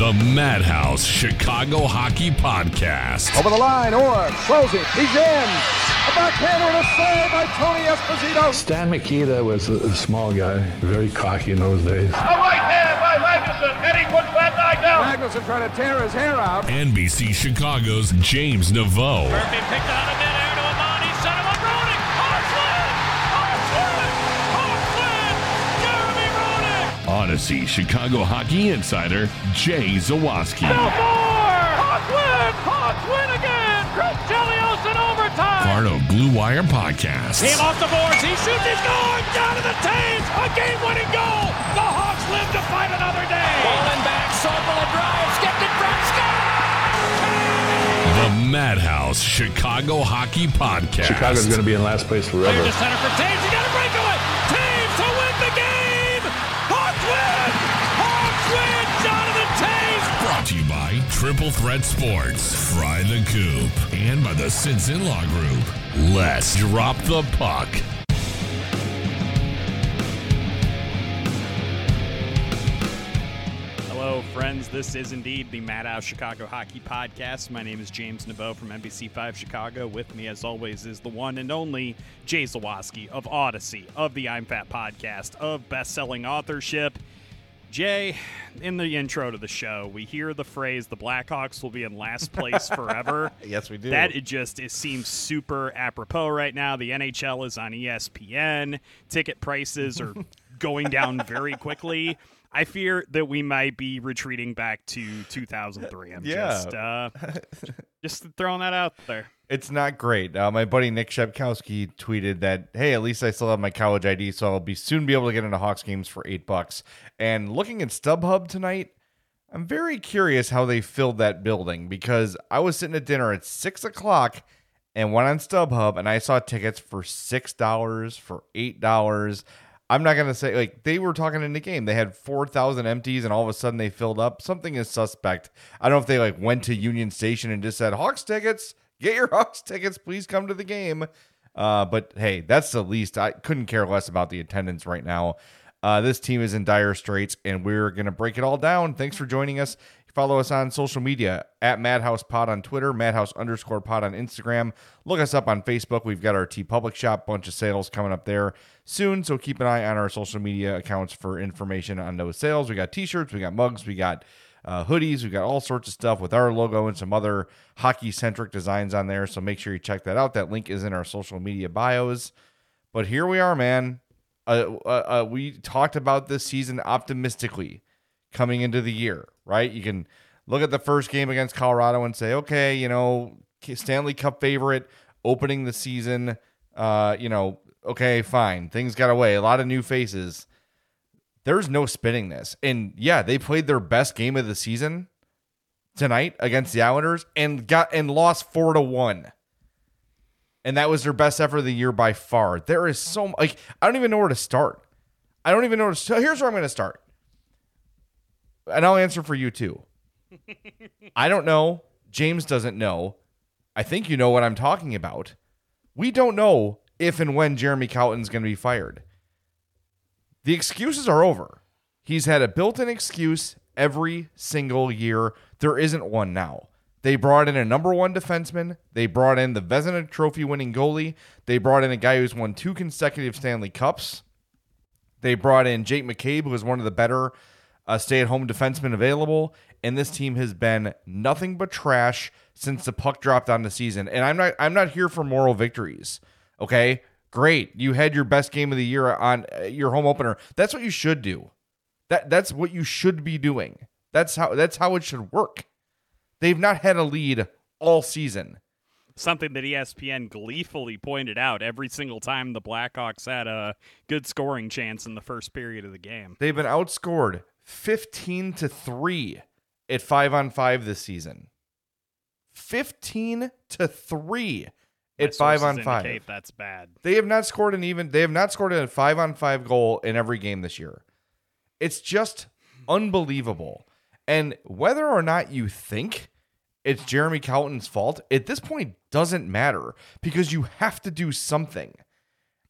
The Madhouse Chicago Hockey Podcast. Over the line, Orr throws it. He's in. A backhander and a save by Tony Esposito. Stan Mikita was a, a small guy, very cocky in those days. A right hand by Magnuson, and he puts that guy down. Magnuson trying to tear his hair out. NBC Chicago's James Neveau. Murphy picked out of Audacy Chicago Hockey Insider Jay Zawaski. Four! Hawks win! Hawks win again! Chris Chelios in overtime! Part of Blue Wire Podcast. Came off the boards, he shoots, he scores! Down to the Toews! A game-winning goal! The Hawks live to fight another day! Falling back, circle and drive, skipped in front, The Madhouse Chicago Hockey Podcast. Chicago's going to be in last place forever. to center for Toews, he got a breakaway! Triple Threat Sports, Fry the Coop, and by the Sinson Law Group. Let's drop the puck. Hello, friends. This is indeed the Madhouse Chicago Hockey Podcast. My name is James Neveau from NBC5 Chicago. With me, as always, is the one and only Jay Zawaski of Audacy, of the I'm Fat podcast, of best-selling authorship. Jay, in the intro to the show, we hear the phrase "the Blackhawks will be in last place forever." Yes, we do. That it just it seems super apropos right now. The NHL is on ESPN. Ticket prices are going down very quickly. I fear that we might be retreating back to 2003. I'm Yeah. just uh, just throwing that out there. It's not great. Uh, my buddy Nick Shepkowski tweeted that, "Hey, at least I still have my college ID, so I'll be soon be able to get into Hawks games for eight bucks." And looking at StubHub tonight, I'm very curious how they filled that building because I was sitting at dinner at six o'clock and went on StubHub and I saw tickets for six dollars, for eight dollars. I'm not gonna say like they were talking in the game. They had four thousand empties, and all of a sudden they filled up. Something is suspect. I don't know if they like went to Union Station and just said Hawks tickets. Get your Hawks tickets, please come to the game. Uh, but hey, that's the least. I couldn't care less about the attendance right now. Uh, this team is in dire straits, and we're gonna break it all down. Thanks for joining us. Follow us on social media at Madhouse Pod on Twitter, Madhouse underscore Pod on Instagram. Look us up on Facebook. We've got our TeePublic Shop bunch of sales coming up there soon. So keep an eye on our social media accounts for information on those sales. We got T-shirts, we got mugs, we got uh, hoodies, We've got all sorts of stuff with our logo and some other hockey centric designs on there. So make sure you check that out. That link is in our social media bios. But here we are, man. Uh, uh, uh, we talked about this season optimistically coming into the year, right? You can look at the first game against Colorado and say, okay, you know, Stanley Cup favorite opening the season. Uh, you know, okay, fine. Things got away. A lot of new faces. There's no spinning this. And yeah, they played their best game of the season tonight against the Islanders and got and lost four to one. And that was their best effort of the year by far. There is so like I don't even know where to start. I don't even know where to start. Here's where I'm going to start. And I'll answer for you too. I don't know. James doesn't know. I think you know what I'm talking about. We don't know if and when Jeremy Colliton's going to be fired. The excuses are over. He's had a built in excuse every single year. There isn't one now. They brought in a number one defenseman. They brought in the Vezina Trophy winning goalie. They brought in a guy who's won two consecutive Stanley Cups. They brought in Jake McCabe, who is one of the better uh, stay at home defensemen available. And this team has been nothing but trash since the puck dropped on the season. And I'm not I'm not here for moral victories. Okay, great. You had your best game of the year on uh, your home opener. That's what you should do. That that's what you should be doing. That's how that's how it should work. They've not had a lead all season. Something that ESPN gleefully pointed out every single time the Blackhawks had a good scoring chance in the first period of the game. They've been outscored 15 to 3 at 5 on 5 this season. 15 to 3 My at 5 on 5. That's bad. They have not scored an even they have not scored a 5 on 5 goal in every game this year. It's just unbelievable. And whether or not you think it's Jeremy Colliton's fault, at this point doesn't matter because you have to do something.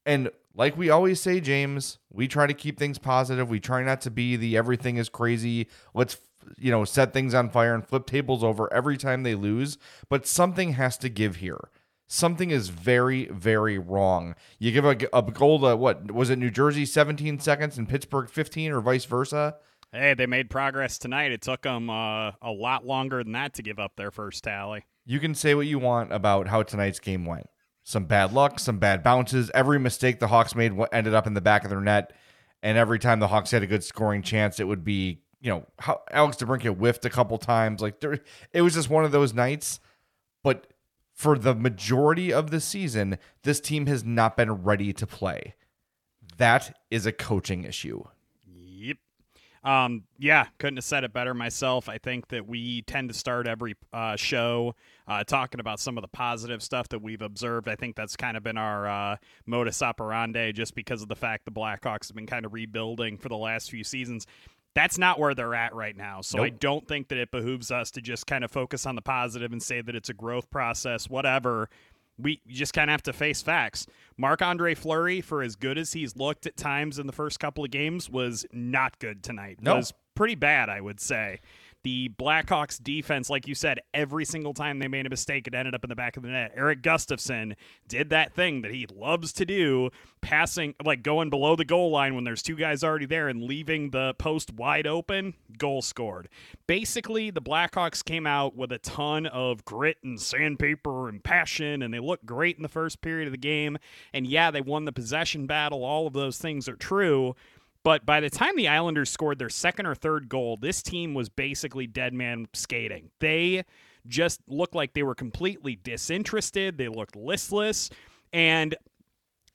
And like we always say, James, we try to keep things positive. We try not to be the everything is crazy. Let's you know set things on fire and flip tables over every time they lose. But something has to give here. Something is very, very wrong. You give a, a goal to what was it? New Jersey, 17 seconds, and Pittsburgh 15, or vice versa. Hey, they made progress tonight. It took them uh, a lot longer than that to give up their first tally. You can say what you want about how tonight's game went. Some bad luck, some bad bounces. Every mistake the Hawks made ended up in the back of their net, and every time the Hawks had a good scoring chance, it would be you know how Alex DeBrincat whiffed a couple times. Like there, it was just one of those nights. But for the majority of the season, this team has not been ready to play. That is a coaching issue. Yep. Um, yeah, couldn't have said it better myself. I think that we tend to start every uh, show uh, talking about some of the positive stuff that we've observed. I think that's kind of been our uh, modus operandi just because of the fact the Blackhawks have been kind of rebuilding for the last few seasons that's not where they're at right now. So nope. I don't think that it behooves us to just kind of focus on the positive and say that it's a growth process, whatever. We just kind of have to face facts. Marc Andre Fleury, for as good as he's looked at times in the first couple of games, was not good tonight. Nope. Was pretty bad, I would say the Blackhawks defense, like you said, every single time they made a mistake, it ended up in the back of the net. Erik Gustafsson did that thing that he loves to do, passing, like going below the goal line when there's two guys already there and leaving the post wide open, goal scored. Basically, the Blackhawks came out with a ton of grit and sandpaper and passion, and they looked great in the first period of the game. And yeah, they won the possession battle. All of those things are true. But by the time the Islanders scored their second or third goal, this team was basically dead man skating. They just looked like they were completely disinterested. They looked listless. And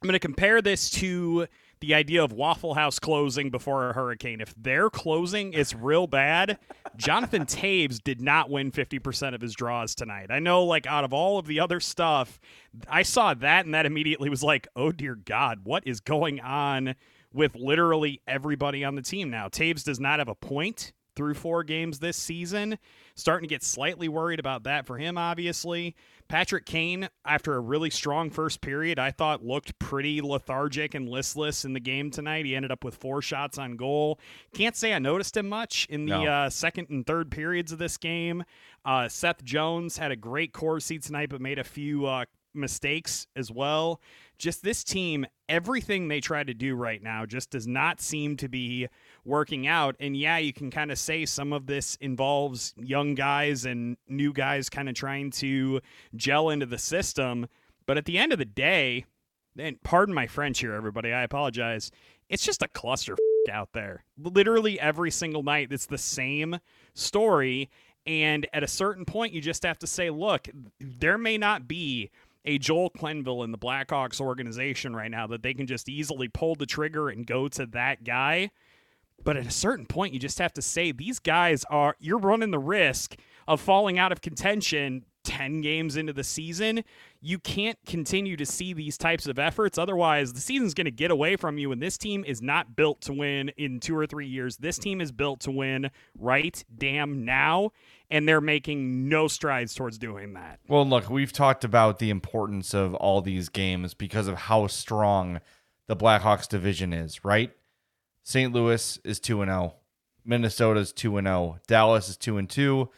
I'm going to compare this to the idea of Waffle House closing before a hurricane. If their closing is real bad, Jonathan Toews did not win 50% of his draws tonight. I know, like, out of all of the other stuff, I saw that and that immediately was like, oh dear God, what is going on with literally everybody on the team now. Toews does not have a point through four games this season. Starting to get slightly worried about that for him, obviously. Patrick Kane, after a really strong first period, I thought looked pretty lethargic and listless in the game tonight. He ended up with four shots on goal. Can't say I noticed him much in the no. uh, second and third periods of this game. Uh, Seth Jones had a great core seat tonight, but made a few uh, mistakes as well just this team, everything they try to do right now just does not seem to be working out. And yeah, you can kind of say some of this involves young guys and new guys kind of trying to gel into the system. But at the end of the day, and pardon my French here, everybody, I apologize. It's just a cluster out there. Literally every single night, it's the same story. And at a certain point, you just have to say, look, there may not be a Joel Quenneville in the Blackhawks organization right now that they can just easily pull the trigger and go to that guy. But at a certain point, you just have to say these guys are, you're running the risk of falling out of contention 10 games into the season, you can't continue to see these types of efforts. Otherwise, the season's going to get away from you, and this team is not built to win in two or three years. This team is built to win right damn now, and they're making no strides towards doing that. Well, look, we've talked about the importance of all these games because of how strong the Blackhawks division is, right? St. Louis is 2 and 0. Minnesota's 2 and 0. Dallas is 2 and 2.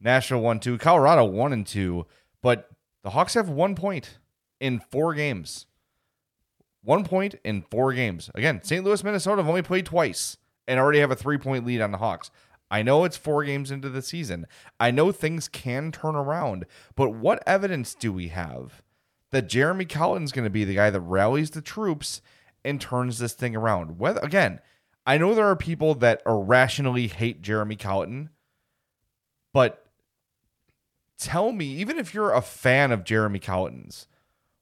Nashville one two, Colorado one and two, but the Hawks have one point in four games. One point in four games. Again, St. Louis, Minnesota have only played twice and already have a three point lead on the Hawks. I know it's four games into the season. I know things can turn around, but what evidence do we have that Jeremy Colliton's going to be the guy that rallies the troops and turns this thing around? Whether again, I know there are people that irrationally hate Jeremy Colliton, but tell me, even if you're a fan of Jeremy Colliton's,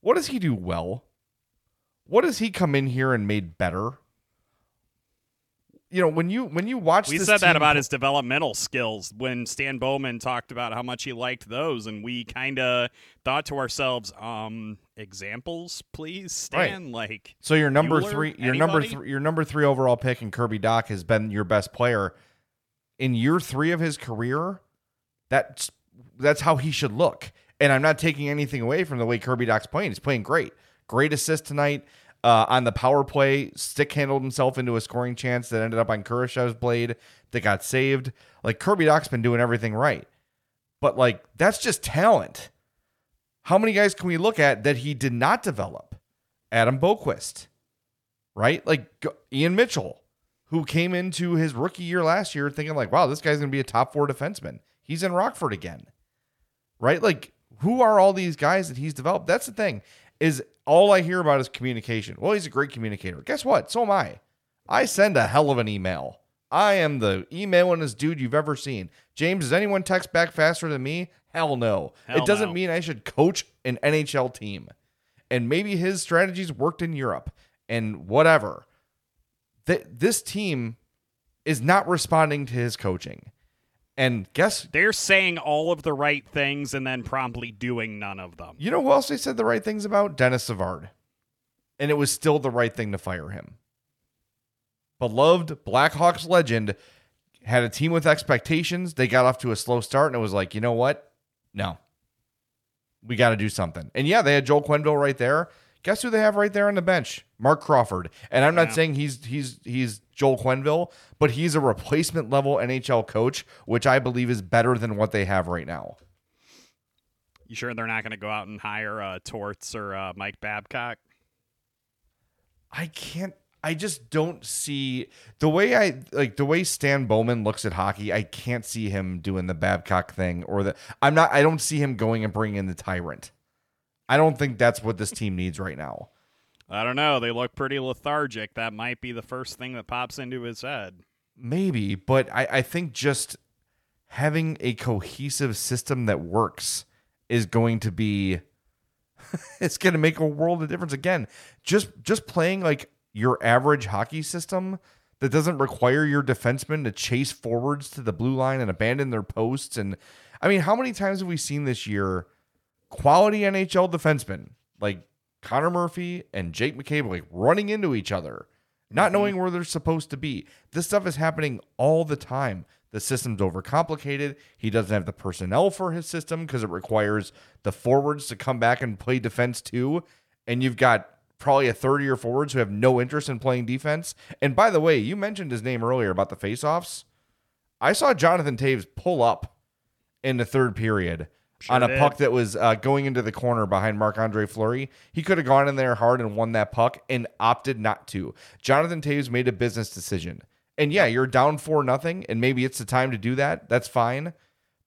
what does he do well? What does he come in here and made better? You know, when you when you watch, we said that about his developmental skills when Stan Bowman talked about how much he liked those, and we kind of thought to ourselves, um, examples, please, Stan. Right. Like, so your number Bueller, three, your anybody? number three, your number three overall pick in Kirby Dach has been your best player in year three of his career. That's that's how he should look. And I'm not taking anything away from the way Kirby Dach's playing. He's playing great. Great assist tonight. Uh, on the power play, stick handled himself into a scoring chance that ended up on Kurashev's blade that got saved. Like Kirby Dach's been doing everything right. But like that's just talent. How many guys can we look at that he did not develop? Adam Boqvist, right? Like Ian Mitchell, who came into his rookie year last year thinking like, wow, this guy's going to be a top four defenseman. He's in Rockford again, right? Like, who are all these guys that he's developed? That's the thing is all I hear about is communication. Well, he's a great communicator. Guess what? So am I. I send a hell of an email. I am the emailinest dude you've ever seen. James, does anyone text back faster than me? Hell no. Hell it doesn't no. mean I should coach an NHL team. And maybe his strategies worked in Europe and whatever. Th- this team is not responding to his coaching. And guess They're saying all of the right things and then promptly doing none of them. you know who else they said the right things about? Denis Savard. And it was still the right thing to fire him. Beloved Blackhawks legend had a team with expectations. They got off to a slow start, and it was like, you know what? No. We got to do something. And yeah, they had Joel Quenneville right there. Guess who they have right there on the bench? Marc Crawford. And I'm not Yeah. saying he's he's he's Joel Quenneville, but he's a replacement level NHL coach, which I believe is better than what they have right now. You sure they're not going to go out and hire uh, Torts or uh, Mike Babcock? I can't. I just don't see the way I like the way Stan Bowman looks at hockey. I can't see him doing the Babcock thing or the. I'm not. I don't see him going and bringing in the tyrant. I don't think that's what this team needs right now. I don't know. They look pretty lethargic. That might be the first thing that pops into his head. Maybe, but I, I think just having a cohesive system that works is going to be it's going to make a world of difference again. Just just playing like your average hockey system that doesn't require your defensemen to chase forwards to the blue line and abandon their posts and I mean, how many times have we seen this year quality NHL defensemen like Connor Murphy and Jake McCabe like running into each other, not mm-hmm. knowing where they're supposed to be. This stuff is happening all the time. The system's overcomplicated. He doesn't have the personnel for his system because it requires the forwards to come back and play defense too. And you've got probably a third of your forwards who have no interest in playing defense. And by the way, you mentioned his name earlier about the faceoffs. I saw Jonathan Toews pull up in the third period on a did. puck that was uh, going into the corner behind Marc Andre Fleury. He could have gone in there hard and won that puck and opted not to. Jonathan Toews made a business decision. And yeah, you're down for nothing, and maybe it's the time to do that. That's fine.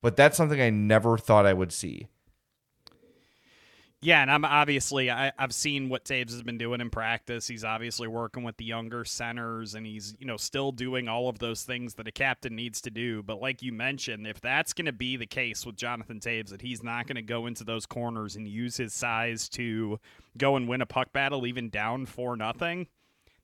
But that's something I never thought I would see. Yeah, and I'm obviously I, I've seen what Toews has been doing in practice. He's obviously working with the younger centers, and he's you know still doing all of those things that a captain needs to do. But like you mentioned, if that's going to be the case with Jonathan Toews, that he's not going to go into those corners and use his size to go and win a puck battle, even down for nothing.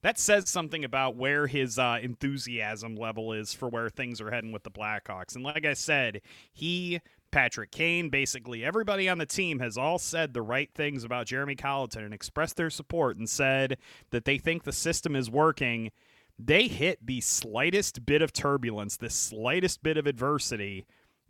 That says something about where his uh, enthusiasm level is for where things are heading with the Blackhawks. And like I said, he Patrick Kane, basically everybody on the team has all said the right things about Jeremy Colliton and expressed their support and said that they think the system is working. They hit the slightest bit of turbulence, the slightest bit of adversity,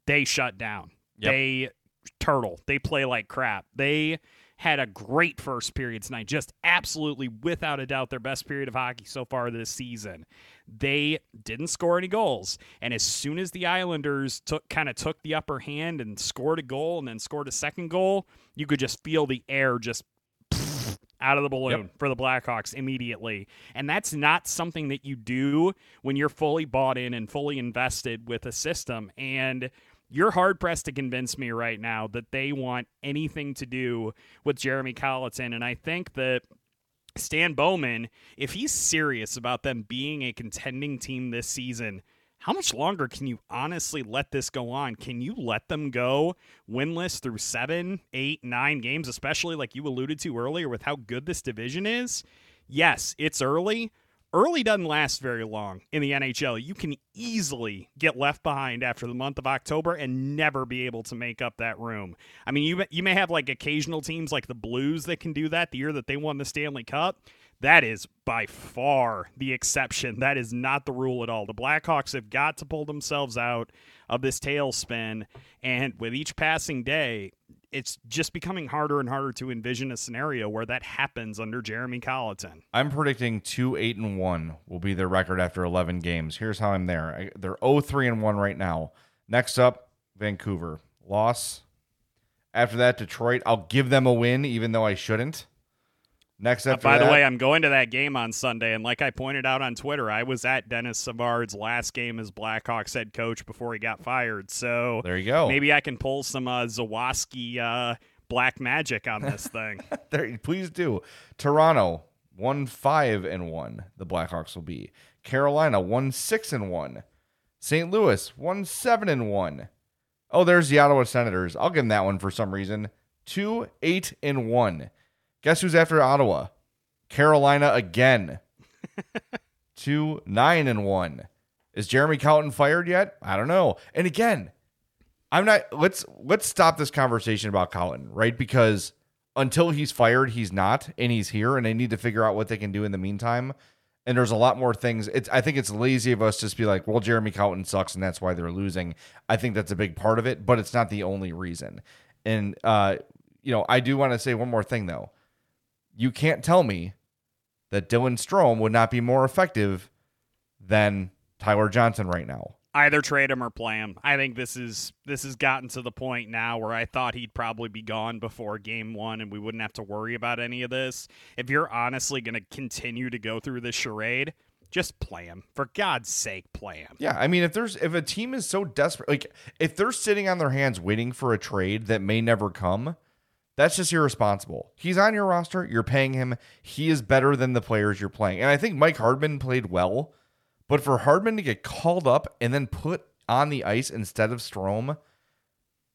they shut down. Yep. They turtle. They play like crap. They had a great first period tonight, just absolutely without a doubt their best period of hockey so far this season. They didn't score any goals, and as soon as the Islanders took kind of took the upper hand and scored a goal and then scored a second goal, you could just feel the air just out of the balloon for the Blackhawks immediately. And that's not something that you do when you're fully bought in and fully invested with a system. And you're hard pressed to convince me right now that they want anything to do with Jeremy Colliton. And I think that Stan Bowman, if he's serious about them being a contending team this season, how much longer can you honestly let this go on? Can you let them go winless through seven, eight, nine games, especially like you alluded to earlier with how good this division is? Yes, it's early. Early doesn't last very long in the NHL. You can easily get left behind after the month of October and never be able to make up that room. I mean, you you may have like occasional teams like the Blues that can do that the year that they won the Stanley Cup. That is by far the exception. That is not the rule at all. The Blackhawks have got to pull themselves out of this tailspin, and with each passing day, it's just becoming harder and harder to envision a scenario where that happens under Jeremy Colliton. I'm predicting two eight and one will be their record after 11 games. Here's how I'm there. I, they're 0 3 and one right now. Next up, Vancouver loss. After that, Detroit. I'll give them a win, even though I shouldn't. Next Uh, up, by the way, I'm going to that game on Sunday, and like I pointed out on Twitter, I was at Denis Savard's last game as Blackhawks head coach before he got fired. So there you go. maybe I can pull some uh, Zawaski uh, black magic on this thing. there, please do. Toronto one five and one. The Blackhawks will be. Carolina one six and one. St. Louis one seven and one. Oh, there's the Ottawa Senators. I'll give them that one for some reason. Two eight and one. Guess who's after Ottawa? Carolina again. Two nine and one. Is Jeremy Colliton fired yet? I don't know. And again, I'm not. Let's let's stop this conversation about Colliton, right? Because until he's fired, he's not, and he's here, and they need to figure out what they can do in the meantime. And there's a lot more things. It's I think it's lazy of us to just be like, well, Jeremy Colliton sucks, and that's why they're losing. I think that's a big part of it, but it's not the only reason. And uh, you know, I do want to say one more thing though. You can't tell me that Dylan Strome would not be more effective than Tyler Johnson right now. Either trade him or play him. I think this is this has gotten to the point now where I thought he'd probably be gone before game one and we wouldn't have to worry about any of this. If you're honestly gonna continue to go through this charade, just play him. For God's sake, play him. Yeah, I mean, if there's if a team is so desperate, like if they're sitting on their hands waiting for a trade that may never come, that's just irresponsible. He's on your roster, you're paying him. He is better than the players you're playing, and I think Mike Hardman played well, but for Hardman to get called up and then put on the ice instead of Strome,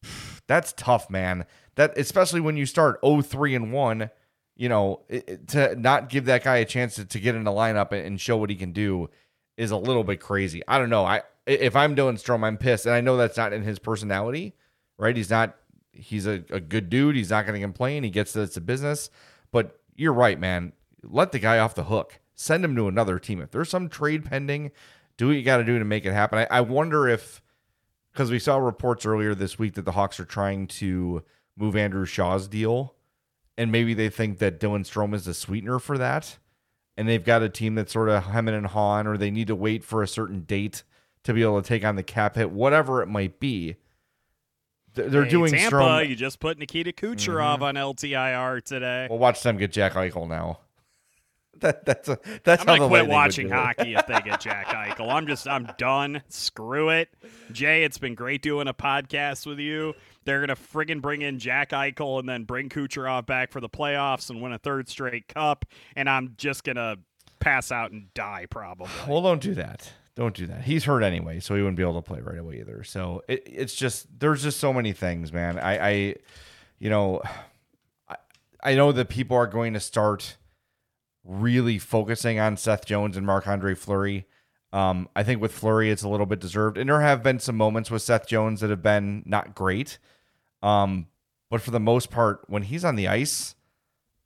that's tough, man. That especially when you start 0-3 and one. You know, it, to not give that guy a chance to, to get in the lineup and, and show what he can do is a little bit crazy. I don't know. I if I'm doing Strome, I'm pissed, and I know that's not in his personality, right? He's not. He's a, a good dude. He's not going to complain. He gets that it's a business. But you're right, man. Let the guy off the hook. Send him to another team. If there's some trade pending, do what you got to do to make it happen. I, I wonder if because we saw reports earlier this week that the Hawks are trying to move Andrew Shaw's deal, and maybe they think that Dylan Strome is the sweetener for that, and they've got a team that's sort of hemming and hawing, or they need to wait for a certain date to be able to take on the cap hit, whatever it might be. They're Hey, doing Tampa. Strome. You just put Nikita Kucherov mm-hmm. on LTIR today. We'll watch them get Jack Eichel now. That that's a, that's I'm how gonna quit watching hockey if they get Jack Eichel. I'm just I'm done. Screw it, Jay. It's been great doing a podcast with you. They're gonna friggin' bring in Jack Eichel and then bring Kucherov back for the playoffs and win a third straight cup, and I'm just gonna pass out and die probably. Well, don't do that. Don't do that. He's hurt anyway, so he wouldn't be able to play right away either. So it, it's just there's just so many things, man. I, I you know, I, I know that people are going to start really focusing on Seth Jones and Marc Andre Fleury. Um, I think with Fleury, it's a little bit deserved, and there have been some moments with Seth Jones that have been not great. Um, but for the most part, when he's on the ice,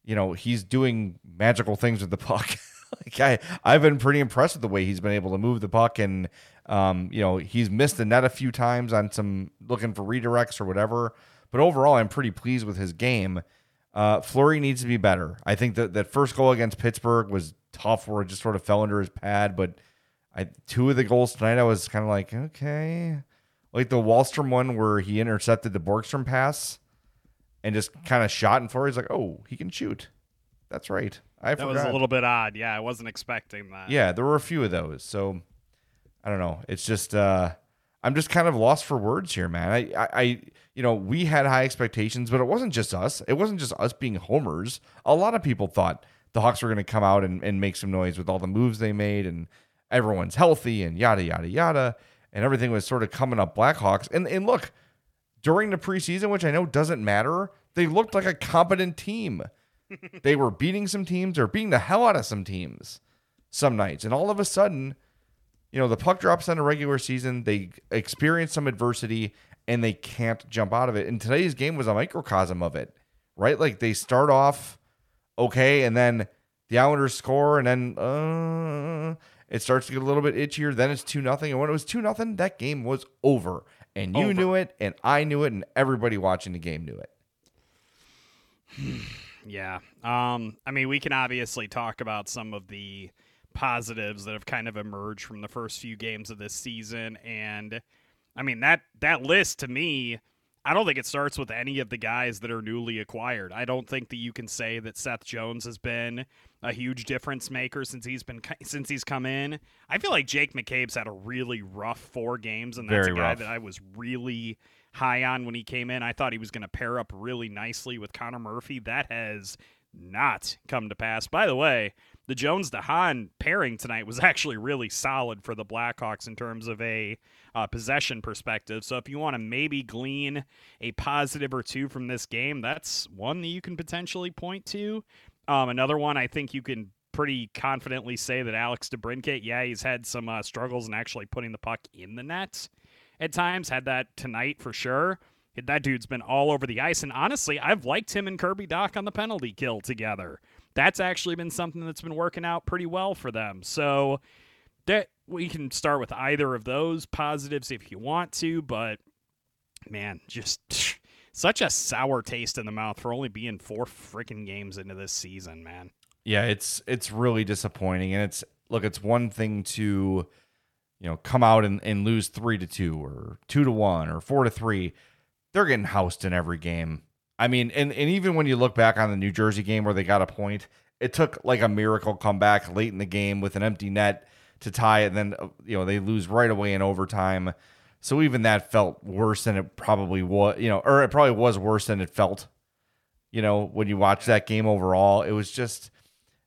you know, he's doing magical things with the puck. like I, I've been pretty impressed with the way he's been able to move the puck, and um, you know, he's missed the net a few times on some looking for redirects or whatever. But overall, I'm pretty pleased with his game. Uh, Fleury needs to be better. I think that that first goal against Pittsburgh was tough, where it just sort of fell under his pad. But I two of the goals tonight, I was kind of like, okay, like the Wahlstrom one where he intercepted the Borgstrom pass and just kind of shot and Fleury's like, oh, he can shoot. That's right. I That forgot. was a little bit odd. Yeah, I wasn't expecting that. Yeah, there were a few of those. So I don't know. It's just uh I'm just kind of lost for words here, man. I, I, I you know, we had high expectations, but it wasn't just us. It wasn't just us being homers. A lot of people thought the Hawks were going to come out and, and make some noise with all the moves they made and everyone's healthy and yada yada yada. And everything was sort of coming up Blackhawks. And and look, during the preseason, which I know doesn't matter, they looked like a competent team. They were beating some teams or beating the hell out of some teams some nights. And all of a sudden, you know, the puck drops on a regular season, they experience some adversity and they can't jump out of it. And today's game was a microcosm of it, right? Like they start off okay and then the Islanders score and then uh, it starts to get a little bit itchier. Then it's 2 nothing. And when it was 2 nothing, that game was over. And you Over. knew it and I knew it and everybody watching the game knew it. Yeah. Um, I mean, we can obviously talk about some of the positives that have kind of emerged from the first few games of this season, and I mean that that list to me. I don't think it starts with any of the guys that are newly acquired. I don't think that you can say that Seth Jones has been a huge difference maker since he's been since he's come in. I feel like Jake McCabe's had a really rough four games, and that's Very a guy rough. that I was really high on when he came in. I thought he was going to pair up really nicely with Connor Murphy. That has not come to pass. By the way, the Jones DeHaan pairing tonight was actually really solid for the Blackhawks in terms of a uh, possession perspective. So if you want to maybe glean a positive or two from this game, that's one that you can potentially point to. Um, another one I think you can pretty confidently say that Alex DeBrincat, yeah, he's had some uh, struggles in actually putting the puck in the net at times. Had that tonight for sure. That dude's been all over the ice, and honestly, I've liked him and Kirby Dach on the penalty kill together. That's actually been something that's been working out pretty well for them. So that we can start with either of those positives if you want to, but man, just such a sour taste in the mouth for only being four freaking games into this season, man. Yeah, it's it's really disappointing, and it's look, it's one thing to you know come out and, and lose three to two or two to one or four to three. They're getting housed in every game. I mean, and and even when you look back on the New Jersey game where they got a point, it took like a miracle comeback late in the game with an empty net to tie it, and then uh, you know they lose right away in overtime. So even that felt worse than it probably was, you know, or it probably was worse than it felt. You know, when you watch that game overall, it was just,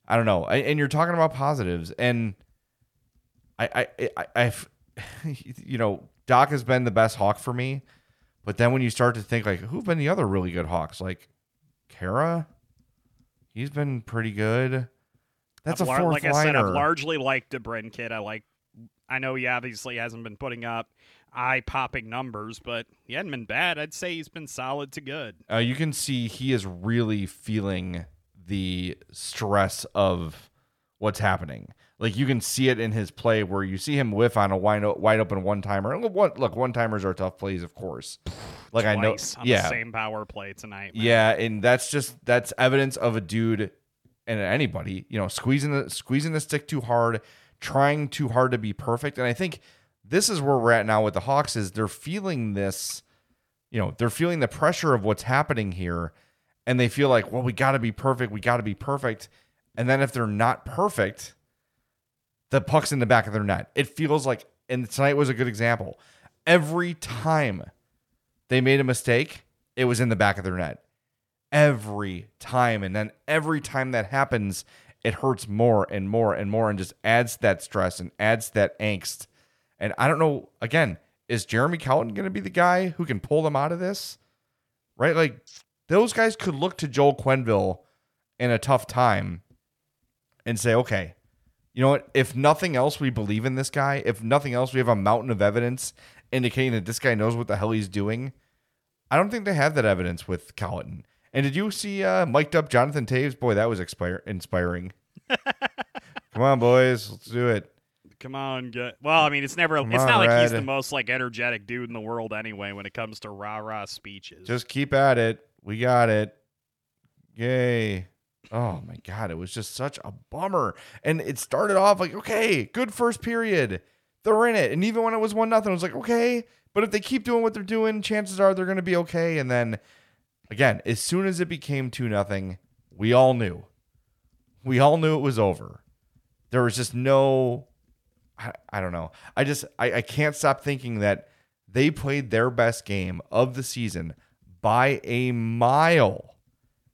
I don't know. And you're talking about positives, and I, I, I, I've, you know, Dach has been the best Hawk for me, but then when you start to think like, who've been the other really good Hawks? Like, Kara, he's been pretty good. That's I've a fourth like I said, I've largely liked DeBrincat. I like. I know he obviously hasn't been putting up eye popping numbers, but he hadn't been bad. I'd say he's been solid to good. uh, you can see he is really feeling the stress of what's happening. Like you can see it in his play where you see him whiff on a wide, wide open one timer. Look, look, one timers are tough plays, of course. Like I know, yeah, the same power play tonight. man. yeah, and that's just that's evidence of a dude and anybody, you know, squeezing the squeezing the stick too hard, trying too hard to be perfect. And I think this is where we're at now with the Hawks is they're feeling this, you know, they're feeling the pressure of what's happening here, and they feel like, well, we got to be perfect, we got to be perfect. And then if they're not perfect, the puck's in the back of their net. It feels like, and tonight was a good example. Every time they made a mistake, it was in the back of their net. Every time. And then every time that happens, it hurts more and more and more and just adds that stress and adds that angst. And I don't know, again, is Jeremy Colliton going to be the guy who can pull them out of this? Right? Like, those guys could look to Joel Quenneville in a tough time and say, okay, you know what? If nothing else, we believe in this guy. If nothing else, we have a mountain of evidence indicating that this guy knows what the hell he's doing. I don't think they have that evidence with Colliton. And did you see uh, mic'd up Jonathan Toews? Boy, that was expire- inspiring. Come on, boys, let's do it. Come on, get. Well, I mean, it's never. Come it's on, not like he's the most like energetic dude in the world anyway. When it comes to rah rah speeches, Just keep at it. We got it. Yay. Oh my god, it was just such a bummer. And it started off like, okay, good first period. They're in it. And even when it was one nothing, I was like, okay. But if they keep doing what they're doing, chances are they're gonna be okay. And then again, as soon as it became two nothing, we all knew. We all knew it was over. There was just no I, I don't know. I just I, I can't stop thinking that they played their best game of the season by a mile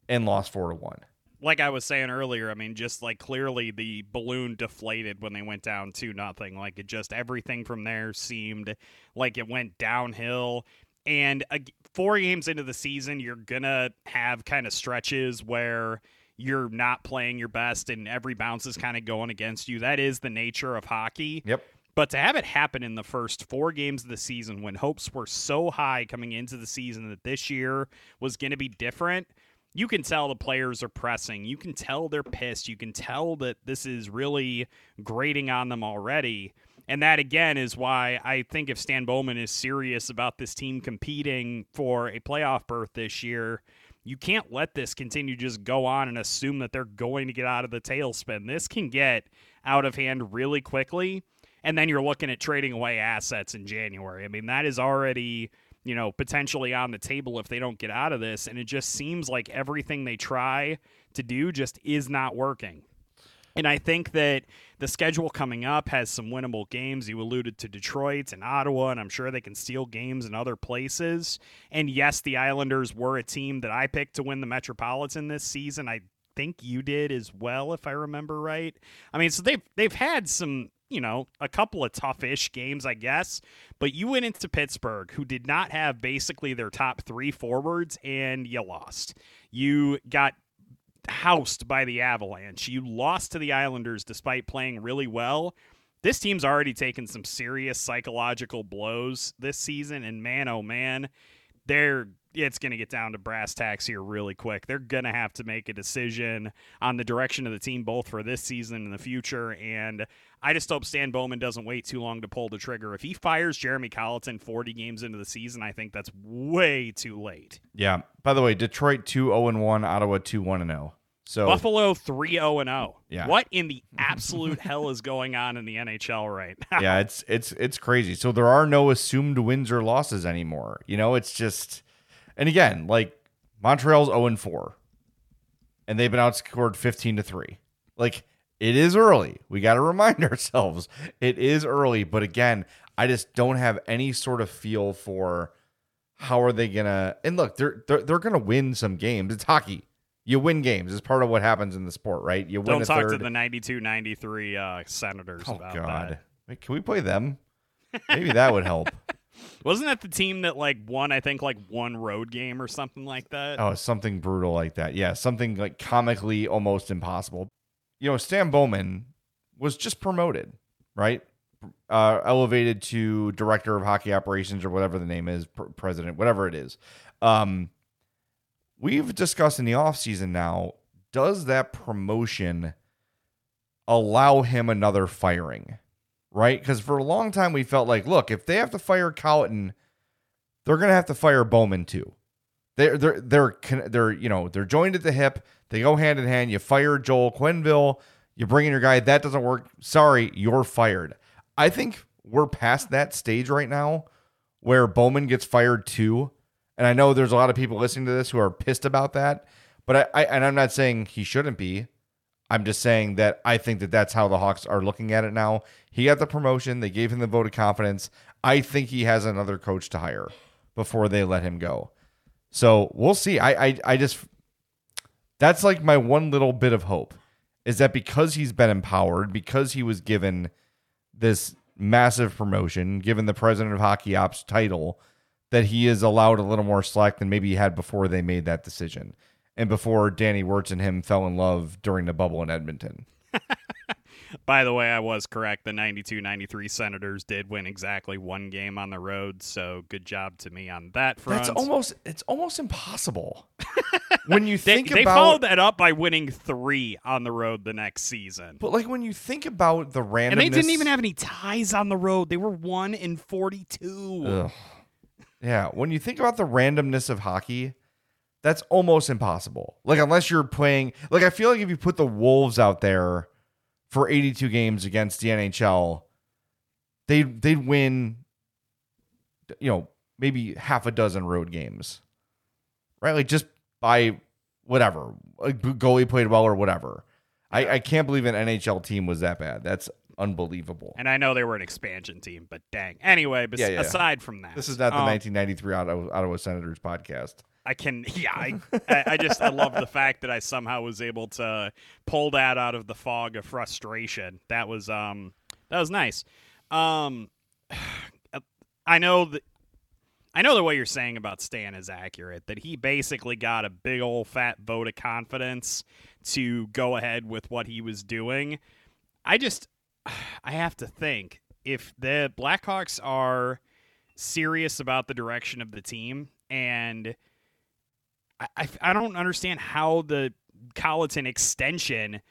and lost four to one. Like I was saying earlier, I mean, just like clearly the balloon deflated when they went down two nothing. Like it just everything from there seemed like it went downhill. And uh, four games into the season, you're gonna have kind of stretches where you're not playing your best and every bounce is kind of going against you. That is the nature of hockey. Yep. But to have it happen in the first four games of the season when hopes were so high coming into the season that this year was going to be different, you can tell the players are pressing. You can tell they're pissed. You can tell that this is really grating on them already. And that, again, is why I think if Stan Bowman is serious about this team competing for a playoff berth this year, you can't let this continue to just go on and assume that they're going to get out of the tailspin. This can get out of hand really quickly. And then you're looking at trading away assets in January. I mean, that is already, you know, potentially on the table if they don't get out of this. And it just seems like everything they try to do just is not working. And I think that the schedule coming up has some winnable games. You alluded to Detroit and Ottawa, and I'm sure they can steal games in other places. And yes, the Islanders were a team that I picked to win the Metropolitan this season. I think you did as well, if I remember right. I mean, so they've they've had some, you know, a couple of tough-ish games, I guess. But you went into Pittsburgh, who did not have basically their top three forwards, and you lost. You got housed by the Avalanche. You lost to the Islanders despite playing really well. This team's already taken some serious psychological blows this season, and man, oh man, they're it's going to get down to brass tacks here really quick. They're going to have to make a decision on the direction of the team, both for this season and the future. And I just hope Stan Bowman doesn't wait too long to pull the trigger. If he fires Jeremy Colliton 40 games into the season, I think that's way too late. Yeah. By the way, Detroit 2 0 1, Ottawa 2 1 0. So Buffalo 3 0 0. Yeah. What in the absolute hell is going on in the NHL right now? yeah, it's it's it's crazy. So there are no assumed wins or losses anymore. You know, it's just and again, like Montreal's 0 4. And they've been outscored 15 to 3. Like it is early. We got to remind ourselves it is early, but again, I just don't have any sort of feel for how are they gonna and look, they're they're, they're gonna win some games. It's hockey. You win games. It's part of what happens in the sport, right? You win Don't talk third. to the 92 93 uh, Senators oh about God, that. Wait, can we play them? Maybe that would help. Wasn't that the team that like won, I think, like one road game or something like that? Oh, something brutal like that. Yeah, something like comically almost impossible. You know, Stan Bowman was just promoted, right? Uh, elevated to director of hockey operations or whatever the name is, pr- president, whatever it is. Um, we've discussed in the offseason now, does that promotion allow him another firing? Right? Because for a long time we felt like, look, if they have to fire Colliton, they're gonna have to fire Bowman too. They're they're they're they're you know they're joined at the hip. They go hand in hand. You fire Joel Quenneville. You bring in your guy. That doesn't work. Sorry, you're fired. I think we're past that stage right now, where Bowman gets fired too. And I know there's a lot of people listening to this who are pissed about that. But I, I and I'm not saying he shouldn't be. I'm just saying that I think that that's how the Hawks are looking at it now. He got the promotion. They gave him the vote of confidence. I think he has another coach to hire before they let him go. So we'll see. I, I, I just that's like my one little bit of hope is that because he's been empowered, because he was given this massive promotion, given the president of hockey ops title, that he is allowed a little more slack than maybe he had before they made that decision and before Danny Wirtz and him fell in love during the bubble in Edmonton. By the way, I was correct. The 92 93 Senators did win exactly one game on the road. So good job to me on that front. That's almost it's almost impossible. when you think they about followed that up by winning three on the road the next season. but like when you think about the randomness And they didn't even have any ties on the road. They were one in 42. Ugh. Yeah, when you think about the randomness of hockey, that's almost impossible. Like unless you're playing like I feel like if you put the Wolves out there for 82 games against the NHL, they they'd win you know, maybe half a dozen road games. Right? Like just by whatever. Like goalie played well or whatever. I, I can't believe an NHL team was that bad. That's unbelievable. And I know they were an expansion team, but dang. Anyway, bes- Yeah, yeah. aside from that, This is not the um, 1993 Ottawa, Ottawa Senators podcast. I can, yeah, I, I just I love the fact that I somehow was able to pull that out of the fog of frustration. That was um that was nice. Um, I know that I know that what you're saying about Stan is accurate. That he basically got a big old fat vote of confidence to go ahead with what he was doing. I just I have to think if the Blackhawks are serious about the direction of the team and I, I, don't understand how the Colliton extension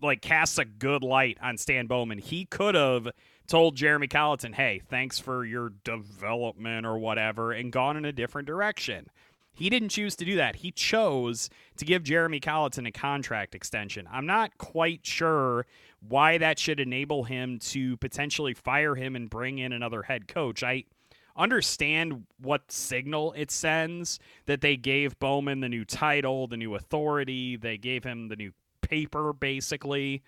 like casts a good light on Stan Bowman. He could have told Jeremy Colliton, "Hey, thanks for your development or whatever," and gone in a different direction. He didn't choose to do that. He chose to give Jeremy Colliton a contract extension. I'm not quite sure why that should enable him to potentially fire him and bring in another head coach. I understand what signal it sends that they gave Bowman the new title, the new authority, they gave him the new paper, basically.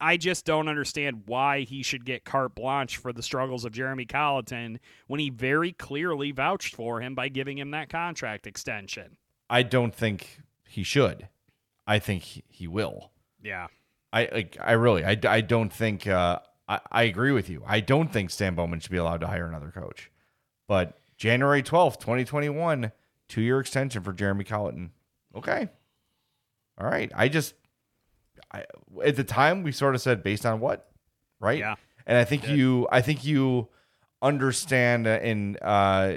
I just don't understand why he should get carte blanche for the struggles of Jeremy Colliton when he very clearly vouched for him by giving him that contract extension. I don't think he should. I think he, he will. Yeah. I like. I really. I, I don't think. Uh, I, I agree with you. I don't think Stan Bowman should be allowed to hire another coach. But January twelfth, twenty twenty one, two year extension for Jeremy Colliton. Okay. All right. I just. I, at the time, we sort of said based on what, right? Yeah. And I think you. I think you understand and uh,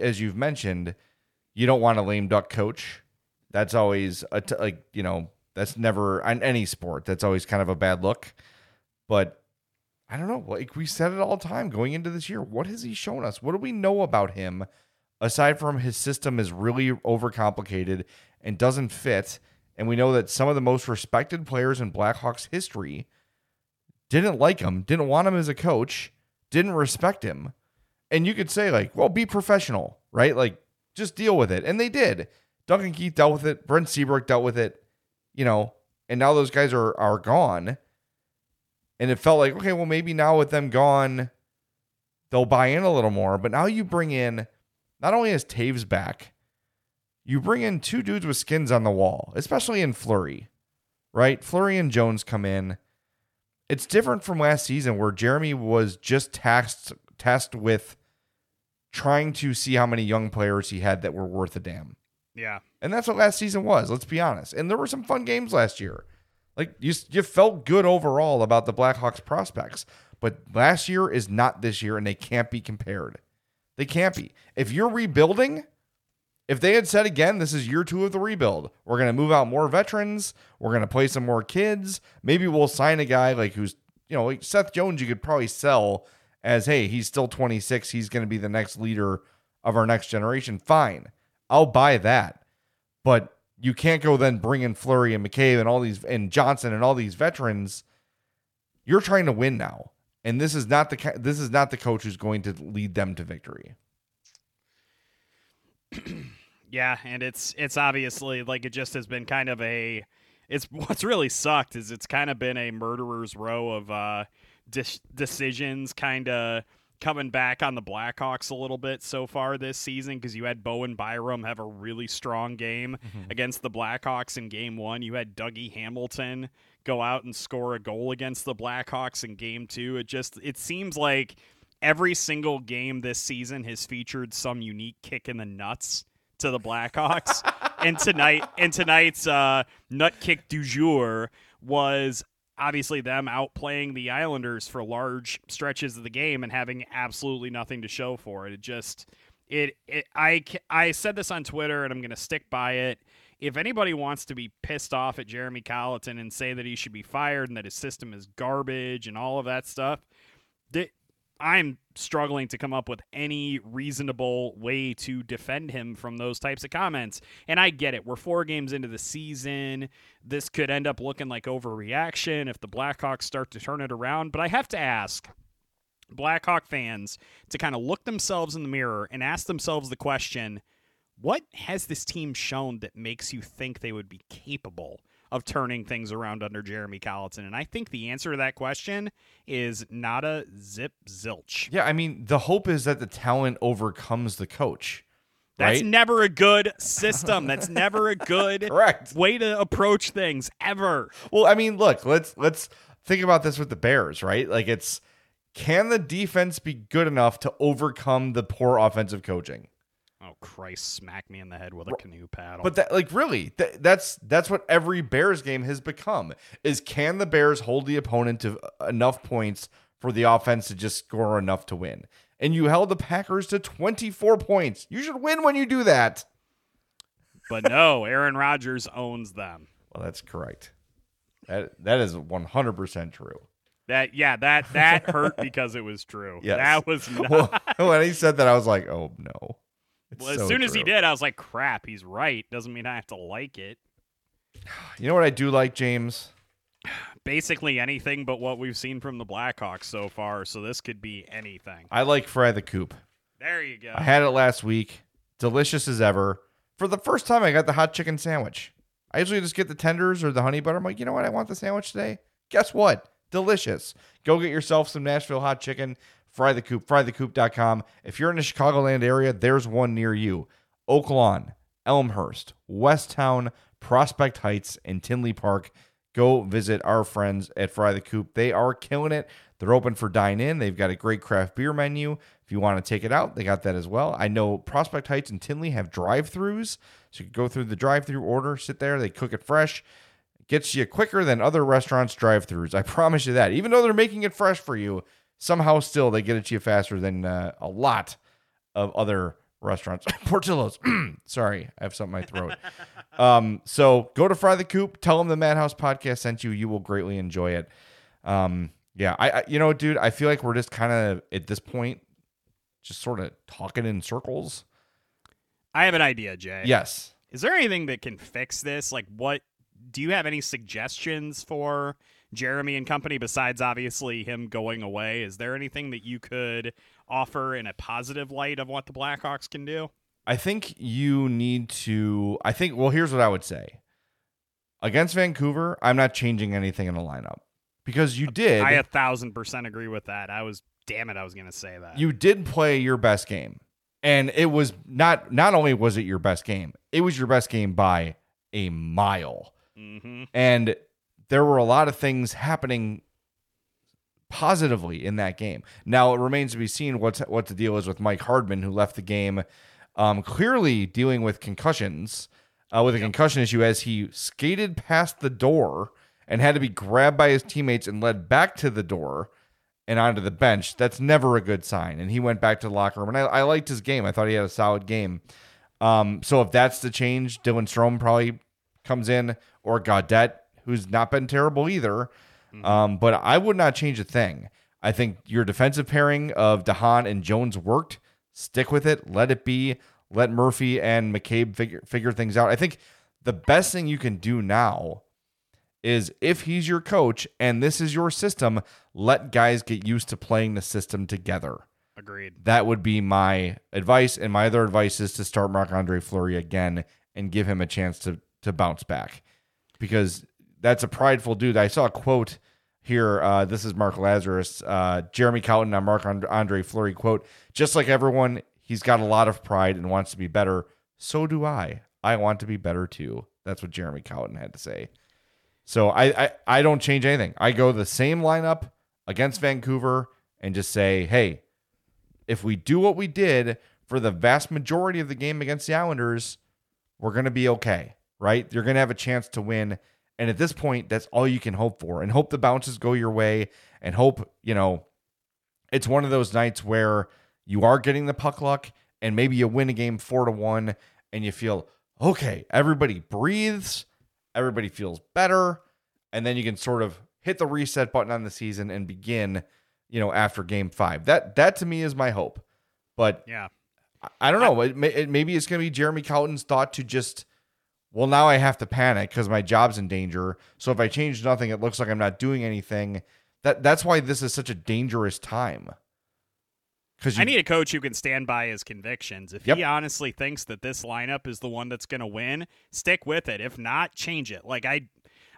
as you've mentioned, you don't want a lame duck coach. That's always a t- like you know that's never on any sport. That's always kind of a bad look. But I don't know. Like we said it all time going into this year. What has he shown us? What do we know about him aside from his system is really overcomplicated and doesn't fit? And we know that some of the most respected players in Blackhawks history didn't like him, didn't want him as a coach, didn't respect him. And you could say, like, well, be professional, right? Like, just deal with it. And they did. Duncan Keith dealt with it. Brent Seabrook dealt with it you know, and now those guys are are gone. And it felt like, okay, well, maybe now with them gone, they'll buy in a little more. But now you bring in not only is Toews back, you bring in two dudes with skins on the wall, especially in Fleury, right? Fleury and Jones come in. It's different from last season where Jeremy was just tasked tasked with trying to see how many young players he had that were worth a damn. Yeah. And that's what last season was, let's be honest. And there were some fun games last year. Like you you felt good overall about the Blackhawks prospects, but last year is not this year and they can't be compared. They can't be. If you're rebuilding, if they had said again, this is year 2 of the rebuild. We're going to move out more veterans, we're going to play some more kids, maybe we'll sign a guy like who's, you know, like Seth Jones you could probably sell as hey, he's still 26, he's going to be the next leader of our next generation. Fine. I'll buy that. But you can't go then bring in Fleury and McCabe and all these and Johnson and all these veterans. You're trying to win now, and this is not the this is not the coach who's going to lead them to victory. yeah, and it's it's obviously like it just has been kind of a. It's what's really sucked is it's kind of been a murderer's row of uh, de- decisions, kind of coming back on the Blackhawks a little bit so far this season because you had Bowen Byram have a really strong game mm-hmm. against the Blackhawks in game one. You had Dougie Hamilton go out and score a goal against the Blackhawks in game two. It just it seems like every single game this season has featured some unique kick in the nuts to the Blackhawks. and tonight and tonight's uh, nut kick du jour was obviously them outplaying the Islanders for large stretches of the game and having absolutely nothing to show for it. It just it, it I I said this on Twitter and I'm going to stick by it. If anybody wants to be pissed off at Jeremy Colliton and say that he should be fired and that his system is garbage and all of that stuff, I'm struggling to come up with any reasonable way to defend him from those types of comments. And I get it. We're four games into the season. This could end up looking like overreaction if the Blackhawks start to turn it around. But I have to ask Blackhawk fans to kind of look themselves in the mirror and ask themselves the question what has this team shown that makes you think they would be capable of turning things around under Jeremy Colliton? And I think the answer to that question is not a zip zilch. Yeah, I mean, the hope is that the talent overcomes the coach. That's right? never a good system. That's never a good Correct. way to approach things ever. Well, I mean, look, let's let's think about this with the Bears, right? Like it's can the defense be good enough to overcome the poor offensive coaching? Christ! Smack me in the head with a canoe paddle. But that, like, really, that, that's that's what every Bears game has become: is can the Bears hold the opponent to uh, enough points for the offense to just score enough to win? And you held the Packers to 24 points. You should win when you do that. But no, Aaron Rodgers owns them. Well, that's correct. That that is 100% true. That yeah, that that hurt because it was true. Yes. That was not. Well, when he said that, I was like, oh no. Well, as so soon as he did, I was like, crap, he's right. Doesn't mean I have to like it. You know what I do like, James? Basically anything but what we've seen from the Blackhawks so far, so this could be anything. I like Fry the Coop. There you go. I had it last week. Delicious as ever. For the first time, I got the hot chicken sandwich. I usually just get the tenders or the honey butter. I'm like, you know what? I want the sandwich today. Guess what? Delicious. Go get yourself some Nashville hot chicken. Fry the Coop. Frythecoop.com. If you're in the Chicagoland area, there's one near you. Oak Lawn, Elmhurst, Westtown, Prospect Heights, and Tinley Park. Go visit our friends at Fry the Coop. They are killing it. They're open for dine in. They've got a great craft beer menu. If you want to take it out, they got that as well. I know Prospect Heights and Tinley have drive throughs. So you can go through the drive through order, sit there, they cook it fresh. Gets you quicker than other restaurants' drive throughs. I promise you that. Even though they're making it fresh for you, somehow still they get it to you faster than uh, a lot of other restaurants. Portillo's. Sorry, I have something in my throat. um, so go to Fry the Coop. Tell them the Madhouse podcast sent you. You will greatly enjoy it. Um, yeah, I, I you know, dude, I feel like we're just kind of at this point, just sort of talking in circles. I have an idea, Jay. Yes. Is there anything that can fix this? Like, what do you have any suggestions for Jeremy and company besides obviously him going away? Is there anything that you could offer in a positive light of what the Blackhawks can do? I think you need to. I think. Well, here's what I would say. Against Vancouver, I'm not changing anything in the lineup because you did. I a thousand percent agree with that. I was, damn it, I was going to say that. you did play your best game, and it was not. Not only was it your best game, it was your best game by a mile. hmm And there were a lot of things happening positively in that game. Now it remains to be seen what's what the deal is with Mike Hardman, who left the game um, clearly dealing with concussions, uh, with a concussion issue as he skated past the door and had to be grabbed by his teammates and led back to the door and onto the bench. That's never a good sign. And he went back to the locker room, and I, I liked his game. I thought he had a solid game. Um, so if that's the change, Dylan Strome probably comes in, or Gaudet, who's not been terrible either. Um, but I would not change a thing. I think your defensive pairing of DeHaan and Jones worked. Stick with it. Let it be. Let Murphy and McCabe figure figure things out. I think the best thing you can do now is if he's your coach and this is your system, let guys get used to playing the system together. Agreed. That would be my advice. And my other advice is to start Marc Andre Fleury again and give him a chance to to bounce back. Because that's a prideful dude. I saw a quote here. Uh, this is Mark Lazerus, uh, Jeremy Colliton on Marc Andre Fleury quote. Just like everyone, he's got a lot of pride and wants to be better. So do I. I want to be better too. That's what Jeremy Colliton had to say. So I, I I don't change anything. I go the same lineup against Vancouver and just say, hey, if we do what we did for the vast majority of the game against the Islanders, we're going to be okay, right? You're going to have a chance to win. And at this point, that's all you can hope for and hope the bounces go your way and hope, you know, it's one of those nights where you are getting the puck luck and maybe you win a game four to one and you feel, okay, everybody breathes, everybody feels better. And then you can sort of hit the reset button on the season and begin, you know, after game five. That, that to me is my hope. But Yeah. I- I don't know. It may, it, maybe it's going to be Jeremy Colliton's thought to just, well, now I have to panic because my job's in danger. So if I change nothing, it looks like I'm not doing anything. That that's why this is such a dangerous time. Because I need a coach who can stand by his convictions. If Yep. he honestly thinks that this lineup is the one that's going to win, stick with it. If not, change it. Like I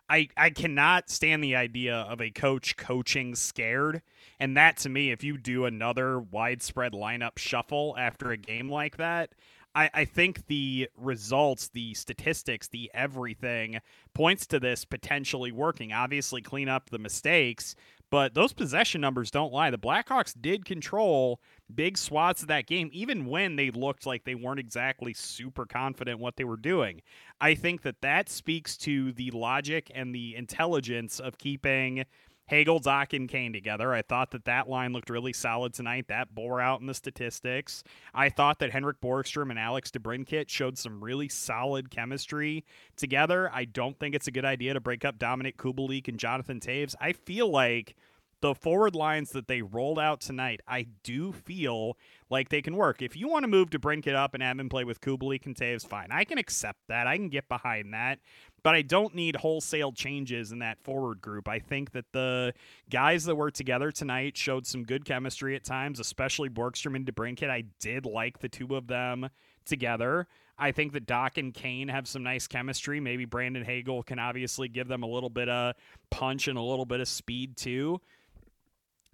I I cannot stand the idea of a coach coaching scared. And that to me, if you do another widespread lineup shuffle after a game like that, I, I think the results, the statistics, the everything points to this potentially working. Obviously, clean up the mistakes, but those possession numbers don't lie. The Blackhawks did control big swaths of that game, even when they looked like they weren't exactly super confident what they were doing. I think that that speaks to the logic and the intelligence of keeping Hagel, Dach, and Kane together. I thought that that line looked really solid tonight. That bore out in the statistics. I thought that Henrik Borgstrom and Alex DeBrincat showed some really solid chemistry together. I don't think it's a good idea to break up Dominik Kubalik and Jonathan Toews. I feel like the forward lines that they rolled out tonight, I do feel like they can work. If you want to move to up and have him play with Kubalik and Toews, fine. I can accept that. I can get behind that. But I don't need wholesale changes in that forward group. I think that the guys that were together tonight showed some good chemistry at times, especially Borgstrom and DeBrincat. I did like the two of them together. I think that Dach and Kane have some nice chemistry. Maybe Brandon Hagel can obviously give them a little bit of punch and a little bit of speed too.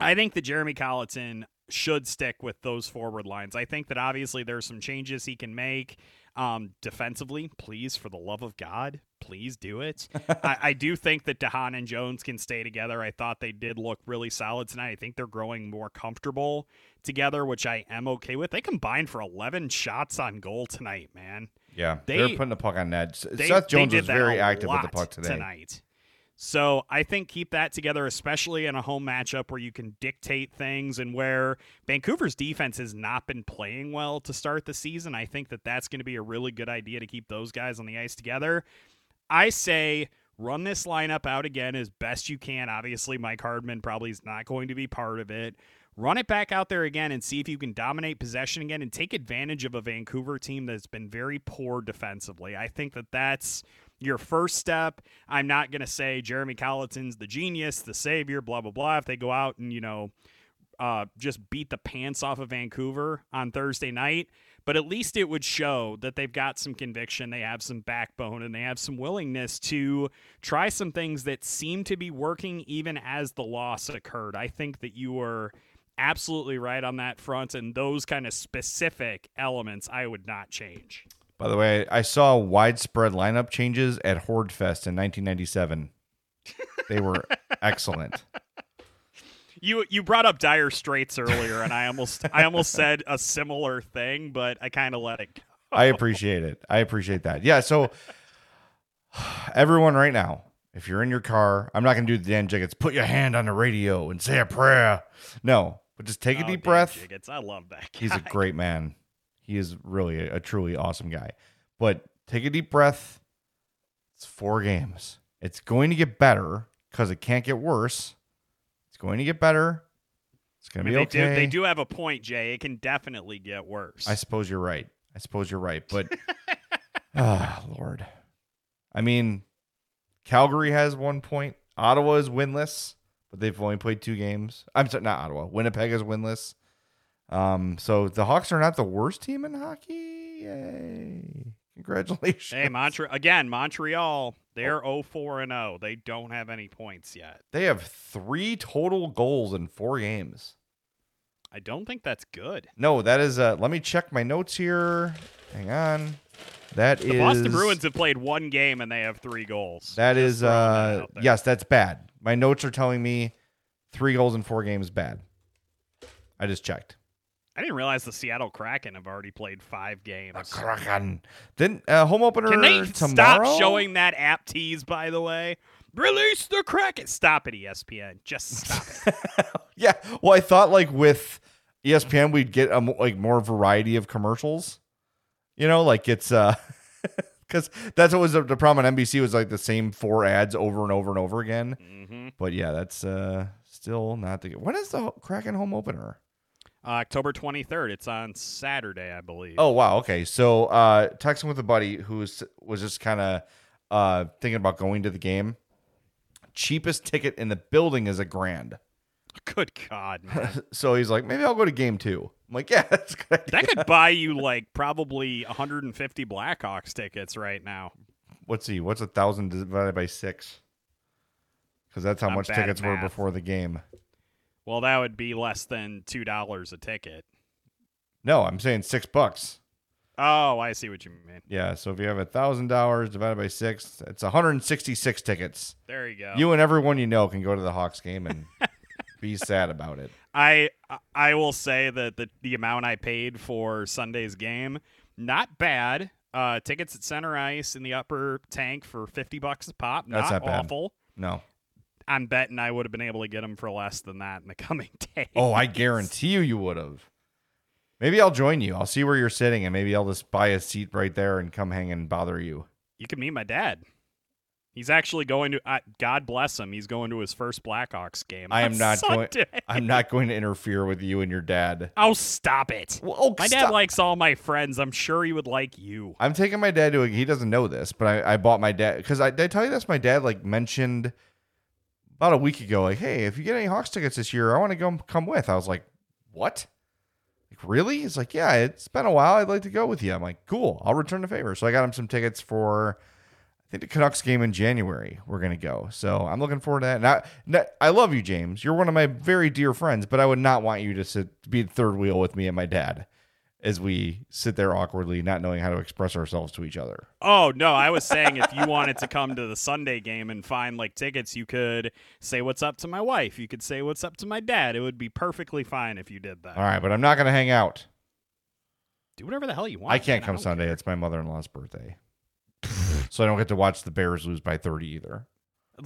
I think that Jeremy Colliton should stick with those forward lines. I think that obviously there's some changes he can make um, defensively. Please, for the love of God, please do it. I, I, do think that DeHaan and Jones can stay together. I thought they did look really solid tonight. I think they're growing more comfortable together, which I am okay with. They combined for 11 shots on goal tonight, man. Yeah, they, are putting the puck on net. They, Seth Jones was very active with the puck today. Tonight. So I think keep that together, especially in a home matchup where you can dictate things and where Vancouver's defense has not been playing well to start the season. I think that that's going to be a really good idea to keep those guys on the ice together. I say run this lineup out again as best you can. Obviously, Mike Hardman probably is not going to be part of it. Run it back out there again and see if you can dominate possession again and take advantage of a Vancouver team that's been very poor defensively. I think that that's your first step. I'm not going to say Jeremy Colliton's the genius, the savior, blah, blah, blah. If they go out and, you know, uh, just beat the pants off of Vancouver on Thursday night but at least it would show that they've got some conviction, they have some backbone, and they have some willingness to try some things that seem to be working even as the loss occurred. I think that you were absolutely right on that front, and those kind of specific elements I would not change. By the way, I saw widespread lineup changes at Horde Fest in 1997. They were excellent you you brought up dire straits earlier, and I almost I almost said a similar thing, but I kind of let it go. I appreciate it. I appreciate that. Yeah. So everyone, right now, if you're in your car, I'm not gonna do the Dan Jiggetts. Put your hand on the radio and say a prayer. No, but just take a oh, deep Dan breath. Jiggetts, I love that. Guy. He's a great man. He is really a, a truly awesome guy. But take a deep breath. It's four games. It's going to get better because it can't get worse It's going to get better. It's going to be okay. They do, they do have a point, Jay. It can definitely get worse. I suppose you're right. I suppose you're right. But, ah, oh, Lord. I mean, Calgary has one point. Ottawa is winless, but they've only played two games. I'm sorry, not Ottawa. Winnipeg is winless. Um, so the Hawks are not the worst team in hockey. Yay. Congratulations. Hey, Montreal again, Montreal, they're oh. 4 and 0. They don't have any points yet. They have 3 total goals in 4 games. I don't think that's good. No, that is uh let me check my notes here. Hang on. That the is, Boston Bruins have played one game and they have 3 goals. That Just is uh that yes, that's bad. My notes are telling me 3 goals in 4 games bad. I just checked. I didn't realize the Seattle Kraken have already played five games. The Kraken. Then uh, home opener Can they tomorrow? stop showing that app tease? By the way, release the Kraken. Stop it, ESPN. Just stop it. yeah. Well, I thought like with ESPN we'd get a like more variety of commercials. You know, like it's uh because that's what was the, the, problem on NBC was like the same four ads over and over and over again. Mm-hmm. But yeah, that's uh still not the. When is the Kraken home opener? October 23rd. It's on Saturday, I believe. Oh wow, okay. So uh texting with a buddy who was was just kind of uh thinking about going to the game. Cheapest ticket in the building is a grand. Good God, man. so he's like, maybe I'll go to game two. I'm like, yeah, that's good. Idea. That could buy you like probably 150 Blackhawks tickets right now. What's he? What's a thousand divided by six? Because that's how Not much tickets were before the game. Well, that would be less than two dollars a ticket. No, I'm saying six bucks. Oh, I see what you mean. Yeah, so if you have a thousand dollars divided by six, it's 166 tickets. There you go. You and everyone you know can go to the Hawks game and be sad about it. I I will say that the the amount I paid for Sunday's game, not bad. Uh, tickets at center ice in the upper tank for 50 bucks a pop. Not, not awful. No. I'm betting I would have been able to get them for less than that in the coming days. Oh, I guarantee you, you would have. Maybe I'll join you. I'll see where you're sitting, and maybe I'll just buy a seat right there and come hang and bother you. You can meet my dad. He's actually going to. Uh, God bless him. He's going to his first Blackhawks game. I am not going. I'm not going to interfere with you and your dad. Oh, stop it! Well, oh, my stop. dad likes all my friends. I'm sure he would like you. I'm taking my dad to. A, he doesn't know this, but I, I bought my dad because I did I tell you this. My dad like mentioned about a week ago, like, hey, if you get any Hawks tickets this year, I want to go come with. I was like, what? Like, really? He's like, yeah, it's been a while. I'd like to go with you. I'm like, cool. I'll return the favor. So I got him some tickets for. I think the Canucks game in January. We're gonna go, so I'm looking forward to that. Now, now, I love you, James. You're one of my very dear friends, but I would not want you to sit be third wheel with me and my dad as we sit there awkwardly, not knowing how to express ourselves to each other. Oh no, I was saying if you wanted to come to the Sunday game and find like tickets, you could say what's up to my wife. You could say what's up to my dad. It would be perfectly fine if you did that. All right, but I'm not gonna hang out. Do whatever the hell you want. I can't man. come don't Sunday. care. It's my mother in law's birthday. so I don't get to watch the Bears lose by 30 either.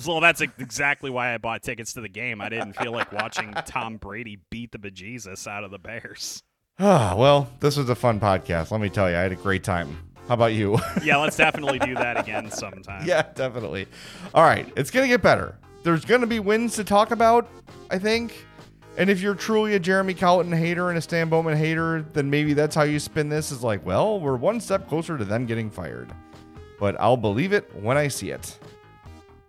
Well, that's exactly why I bought tickets to the game. I didn't feel like watching Tom Brady beat the bejesus out of the Bears. Ah, well, this was a fun podcast. Let me tell you, I had a great time. How about you? Yeah, let's definitely do that again sometime. yeah, definitely. All right, it's going to get better. There's going to be wins to talk about, I think. And if you're truly a Jeremy Colliton hater and a Stan Bowman hater, then maybe that's how you spin this is like, well, we're one step closer to them getting fired. But I'll believe it when I see it.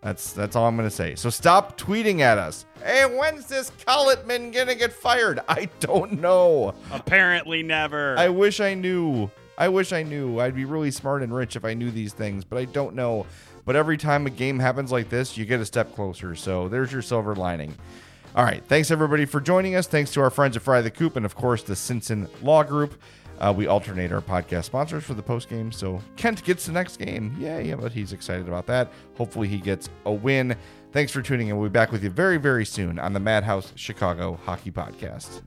That's that's all I'm gonna say. So stop tweeting at us. Hey, when's this Colletman gonna get fired? I don't know. Apparently never. I wish I knew. I wish I knew. I'd be really smart and rich if I knew these things, but I don't know. But every time a game happens like this, you get a step closer. So there's your silver lining. All right. Thanks everybody for joining us. Thanks to our friends at Fry the Coop and of course the Sinson Law Group. Uh, we alternate our podcast sponsors for the post game. So Kent gets the next game. Yay! But he's excited about that. Hopefully he gets a win. Thanks for tuning in. We'll be back with you very, very soon on the Madhouse Chicago Hockey Podcast.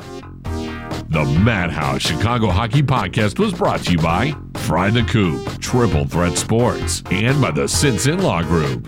The Madhouse Chicago Hockey Podcast was brought to you by Fry the Coop, Triple Threat Sports, and by the Sinson Law Group.